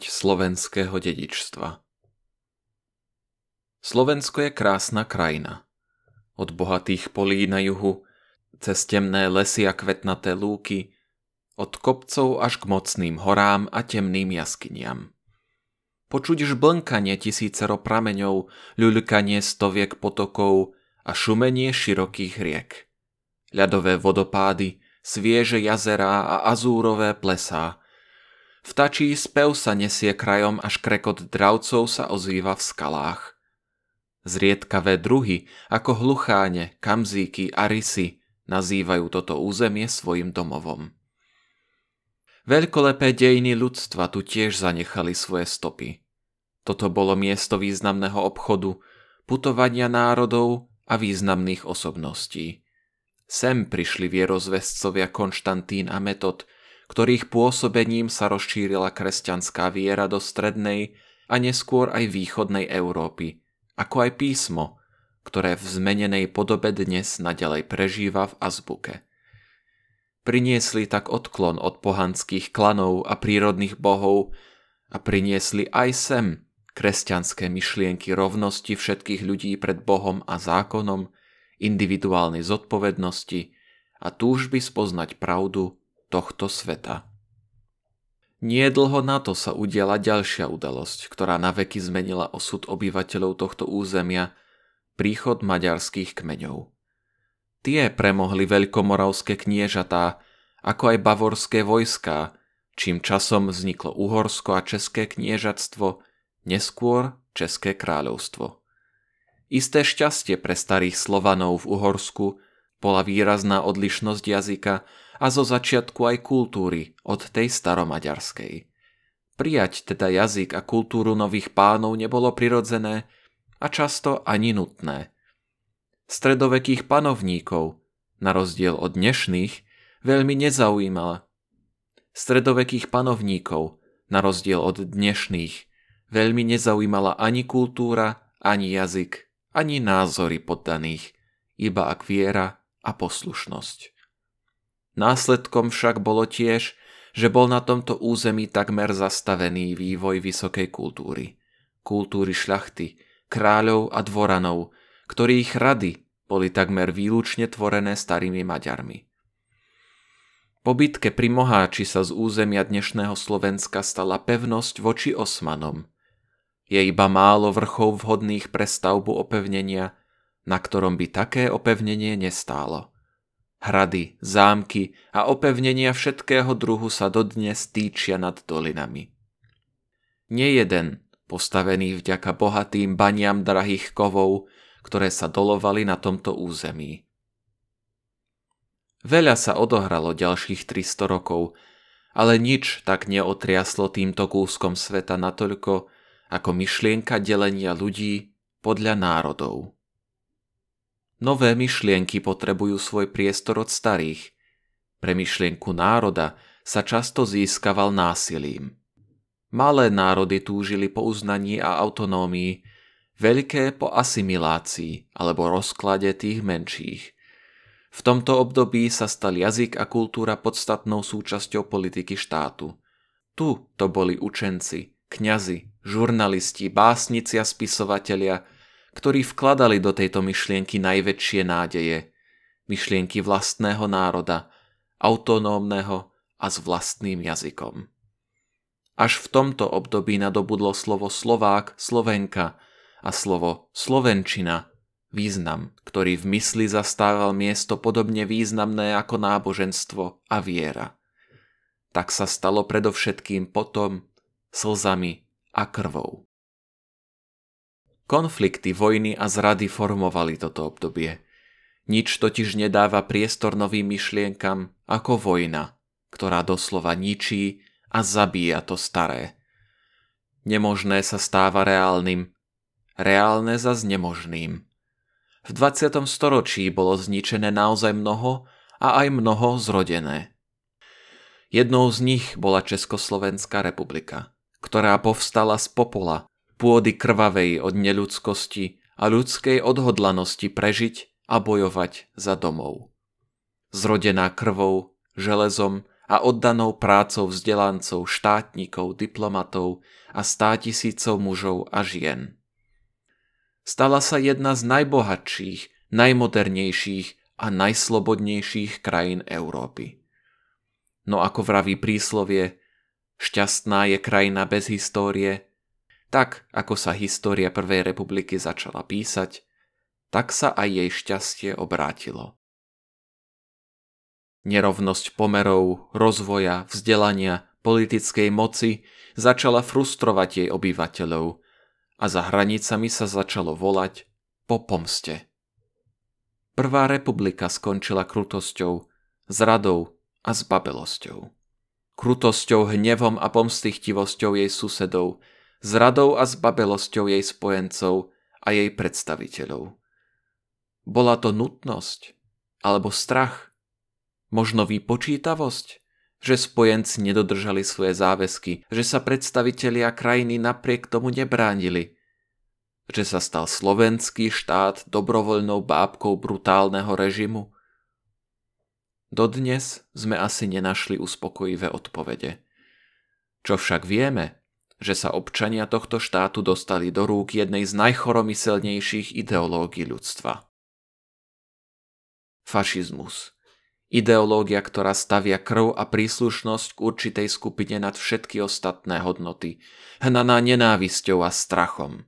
Smrť slovenského dedičstva Slovensko je krásna krajina. Od bohatých polí na juhu, cez temné lesy a kvetnaté lúky, od kopcov až k mocným horám a temným jaskyniam. Počuť žblnkanie tisícero prameňov, ľuľkanie stoviek potokov a šumenie širokých riek. Ľadové vodopády, svieže jazerá a azúrové plesá, Vtačí spev sa nesie krajom, až krekot dravcov sa ozýva v skalách. Zriedkavé druhy, ako hlucháne, kamzíky a rysy, nazývajú toto územie svojim domovom. Veľkolepé dejiny ľudstva tu tiež zanechali svoje stopy. Toto bolo miesto významného obchodu, putovania národov a významných osobností. Sem prišli vierozvescovia Konštantín a Metod, ktorých pôsobením sa rozšírila kresťanská viera do strednej a neskôr aj východnej Európy, ako aj písmo, ktoré v zmenenej podobe dnes naďalej prežíva v azbuke. Priniesli tak odklon od pohanských klanov a prírodných bohov a priniesli aj sem kresťanské myšlienky rovnosti všetkých ľudí pred Bohom a zákonom, individuálnej zodpovednosti a túžby spoznať pravdu tohto sveta. Nie dlho na to sa udiala ďalšia udalosť, ktorá na veky zmenila osud obyvateľov tohto územia, príchod maďarských kmeňov. Tie premohli veľkomoravské kniežatá, ako aj bavorské vojská, čím časom vzniklo Uhorsko a České kniežatstvo, neskôr České kráľovstvo. Isté šťastie pre starých Slovanov v Uhorsku bola výrazná odlišnosť jazyka a zo začiatku aj kultúry od tej staromaďarskej. Prijať teda jazyk a kultúru nových pánov nebolo prirodzené a často ani nutné. Stredovekých panovníkov, na rozdiel od dnešných, veľmi nezaujímala. Stredovekých panovníkov, na rozdiel od dnešných, veľmi nezaujímala ani kultúra, ani jazyk, ani názory poddaných, iba ak viera a poslušnosť. Následkom však bolo tiež, že bol na tomto území takmer zastavený vývoj vysokej kultúry. Kultúry šľachty, kráľov a dvoranov, ktorých rady boli takmer výlučne tvorené starými Maďarmi. Po bitke pri Moháči sa z územia dnešného Slovenska stala pevnosť voči Osmanom. Je iba málo vrchov vhodných pre stavbu opevnenia, na ktorom by také opevnenie nestálo. Hrady, zámky a opevnenia všetkého druhu sa dodnes týčia nad dolinami. Nejeden, postavený vďaka bohatým baniam drahých kovov, ktoré sa dolovali na tomto území. Veľa sa odohralo ďalších 300 rokov, ale nič tak neotriaslo týmto kúskom sveta natoľko, ako myšlienka delenia ľudí podľa národov. Nové myšlienky potrebujú svoj priestor od starých. Pre myšlienku národa sa často získaval násilím. Malé národy túžili po uznaní a autonómii, veľké po asimilácii alebo rozklade tých menších. V tomto období sa stal jazyk a kultúra podstatnou súčasťou politiky štátu. Tu to boli učenci, kňazi, žurnalisti, básnici a spisovatelia, ktorí vkladali do tejto myšlienky najväčšie nádeje, myšlienky vlastného národa, autonómneho a s vlastným jazykom. Až v tomto období nadobudlo slovo Slovák, Slovenka a slovo Slovenčina význam, ktorý v mysli zastával miesto podobne významné ako náboženstvo a viera. Tak sa stalo predovšetkým potom slzami a krvou. Konflikty, vojny a zrady formovali toto obdobie. Nič totiž nedáva priestor novým myšlienkam ako vojna, ktorá doslova ničí a zabíja to staré. Nemožné sa stáva reálnym, reálne za nemožným. V 20. storočí bolo zničené naozaj mnoho a aj mnoho zrodené. Jednou z nich bola Československá republika, ktorá povstala z popola pôdy krvavej od neľudskosti a ľudskej odhodlanosti prežiť a bojovať za domov. Zrodená krvou, železom a oddanou prácou vzdelancov, štátnikov, diplomatov a státisícov mužov a žien. Stala sa jedna z najbohatších, najmodernejších a najslobodnejších krajín Európy. No ako vraví príslovie, šťastná je krajina bez histórie, tak ako sa história Prvej republiky začala písať, tak sa aj jej šťastie obrátilo. Nerovnosť pomerov, rozvoja, vzdelania, politickej moci začala frustrovať jej obyvateľov a za hranicami sa začalo volať po pomste. Prvá republika skončila krutosťou, zradou a zbabelosťou. Krutosťou, hnevom a pomstichtivosťou jej susedov, zradou a zbabelosťou jej spojencov a jej predstaviteľov. Bola to nutnosť alebo strach Možno vypočítavosť, že spojenci nedodržali svoje záväzky, že sa predstavitelia krajiny napriek tomu nebránili, že sa stal slovenský štát dobrovoľnou bábkou brutálneho režimu? Dodnes sme asi nenašli uspokojivé odpovede. Čo však vieme, že sa občania tohto štátu dostali do rúk jednej z najchoromyselnejších ideológií ľudstva. Fašizmus – Ideológia, ktorá stavia krv a príslušnosť k určitej skupine nad všetky ostatné hodnoty, hnaná nenávisťou a strachom.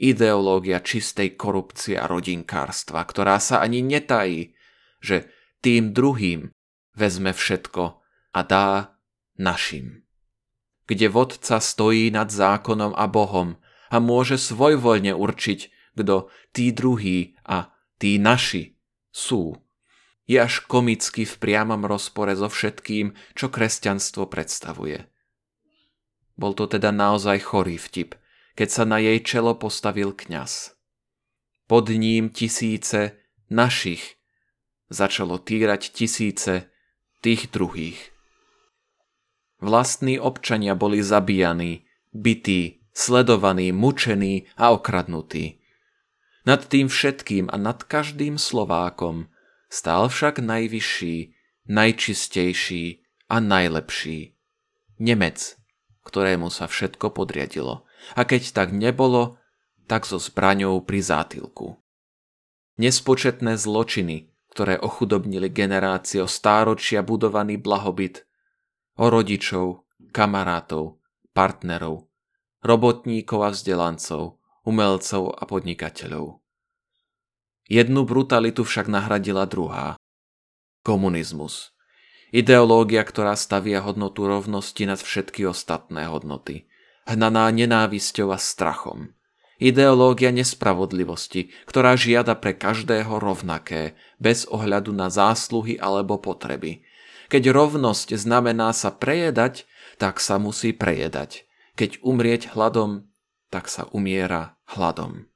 Ideológia čistej korupcie a rodinkárstva, ktorá sa ani netají, že tým druhým vezme všetko a dá našim. Kde vodca stojí nad zákonom a Bohom a môže svojvoľne určiť, kto tí druhí a tí naši sú je až komicky v priamom rozpore so všetkým, čo kresťanstvo predstavuje. Bol to teda naozaj chorý vtip, keď sa na jej čelo postavil kňaz. Pod ním tisíce našich začalo týrať tisíce tých druhých. Vlastní občania boli zabíjani, bytí, sledovaní, mučení a okradnutí. Nad tým všetkým a nad každým Slovákom Stál však najvyšší, najčistejší a najlepší. Nemec, ktorému sa všetko podriadilo. A keď tak nebolo, tak so zbraňou pri zátilku. Nespočetné zločiny, ktoré ochudobnili generácie o stáročia budovaný blahobyt, o rodičov, kamarátov, partnerov, robotníkov a vzdelancov, umelcov a podnikateľov. Jednu brutalitu však nahradila druhá. Komunizmus. Ideológia, ktorá stavia hodnotu rovnosti nad všetky ostatné hodnoty. Hnaná nenávisťou a strachom. Ideológia nespravodlivosti, ktorá žiada pre každého rovnaké, bez ohľadu na zásluhy alebo potreby. Keď rovnosť znamená sa prejedať, tak sa musí prejedať. Keď umrieť hladom, tak sa umiera hladom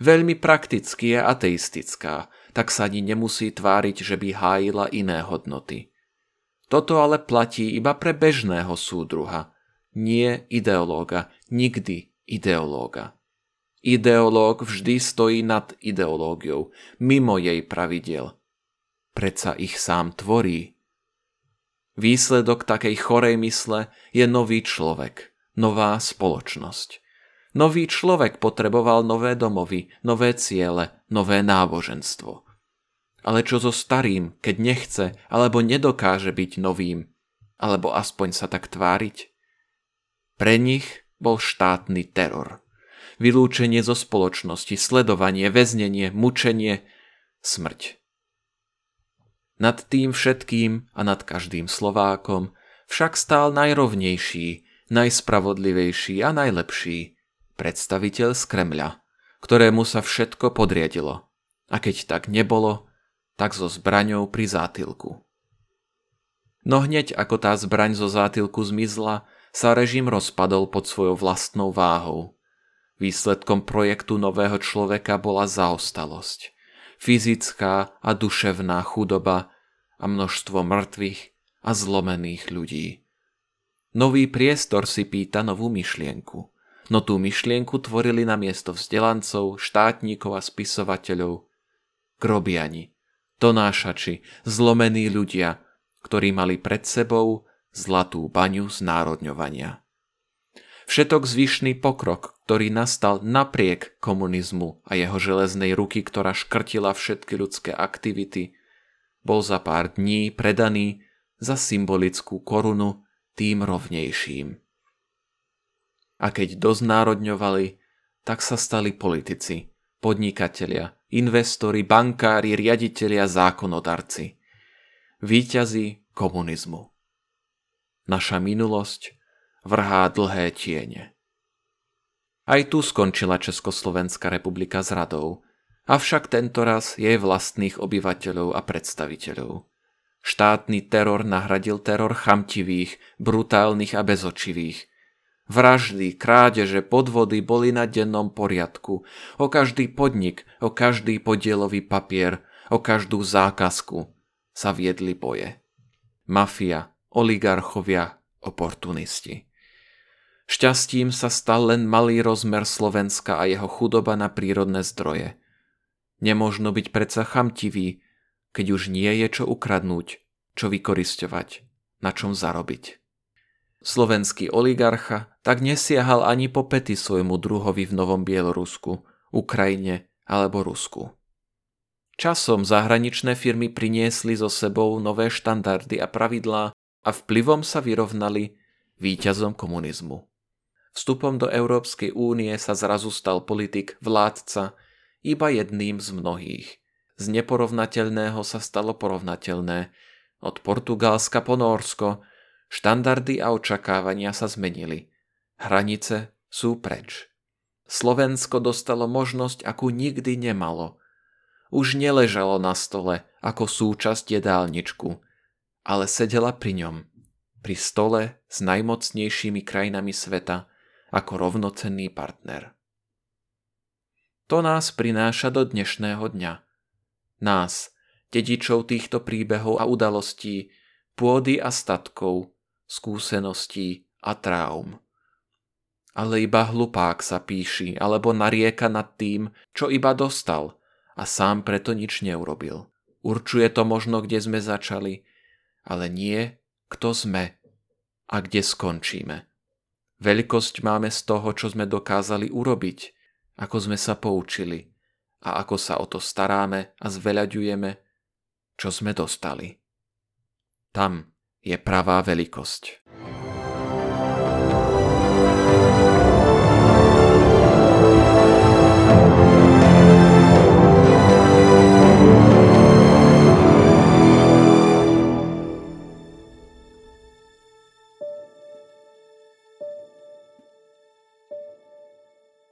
veľmi prakticky je ateistická, tak sa ani nemusí tváriť, že by hájila iné hodnoty. Toto ale platí iba pre bežného súdruha, nie ideológa, nikdy ideológa. Ideológ vždy stojí nad ideológiou, mimo jej pravidel. Predsa ich sám tvorí. Výsledok takej chorej mysle je nový človek, nová spoločnosť. Nový človek potreboval nové domovy, nové ciele, nové náboženstvo. Ale čo so starým, keď nechce alebo nedokáže byť novým, alebo aspoň sa tak tváriť? Pre nich bol štátny teror. Vylúčenie zo spoločnosti, sledovanie, väznenie, mučenie, smrť. Nad tým všetkým a nad každým Slovákom však stál najrovnejší, najspravodlivejší a najlepší, predstaviteľ z Kremľa, ktorému sa všetko podriadilo. A keď tak nebolo, tak so zbraňou pri zátilku. No hneď ako tá zbraň zo zátilku zmizla, sa režim rozpadol pod svojou vlastnou váhou. Výsledkom projektu nového človeka bola zaostalosť, fyzická a duševná chudoba a množstvo mŕtvych a zlomených ľudí. Nový priestor si pýta novú myšlienku – no tú myšlienku tvorili na miesto vzdelancov, štátnikov a spisovateľov grobiani, tonášači, zlomení ľudia, ktorí mali pred sebou zlatú baňu znárodňovania. Všetok zvyšný pokrok, ktorý nastal napriek komunizmu a jeho železnej ruky, ktorá škrtila všetky ľudské aktivity, bol za pár dní predaný za symbolickú korunu tým rovnejším. A keď doznárodňovali, tak sa stali politici, podnikatelia, investori, bankári, riaditelia, zákonodarci. Výťazí komunizmu. Naša minulosť vrhá dlhé tiene. Aj tu skončila Československá republika s radou, avšak tentoraz jej vlastných obyvateľov a predstaviteľov. Štátny teror nahradil teror chamtivých, brutálnych a bezočivých. Vraždy, krádeže, podvody boli na dennom poriadku. O každý podnik, o každý podielový papier, o každú zákazku sa viedli boje. Mafia, oligarchovia, oportunisti. Šťastím sa stal len malý rozmer Slovenska a jeho chudoba na prírodné zdroje. Nemožno byť predsa chamtivý, keď už nie je čo ukradnúť, čo vykorisťovať, na čom zarobiť. Slovenský oligarcha tak nesiahal ani po pety svojmu druhovi v Novom Bielorusku, Ukrajine alebo Rusku. Časom zahraničné firmy priniesli so sebou nové štandardy a pravidlá a vplyvom sa vyrovnali víťazom komunizmu. Vstupom do Európskej únie sa zrazu stal politik vládca iba jedným z mnohých. Z neporovnateľného sa stalo porovnateľné. Od Portugalska po Norsko štandardy a očakávania sa zmenili. Hranice sú preč. Slovensko dostalo možnosť, akú nikdy nemalo. Už neležalo na stole ako súčasť jedálničku, ale sedela pri ňom, pri stole s najmocnejšími krajinami sveta ako rovnocenný partner. To nás prináša do dnešného dňa. Nás, dedičov týchto príbehov a udalostí, pôdy a statkov, skúseností a traum. Ale iba hlupák sa píši alebo narieka nad tým, čo iba dostal a sám preto nič neurobil. Určuje to možno, kde sme začali, ale nie, kto sme a kde skončíme. Veľkosť máme z toho, čo sme dokázali urobiť, ako sme sa poučili a ako sa o to staráme a zveľaďujeme, čo sme dostali. Tam je pravá veľkosť.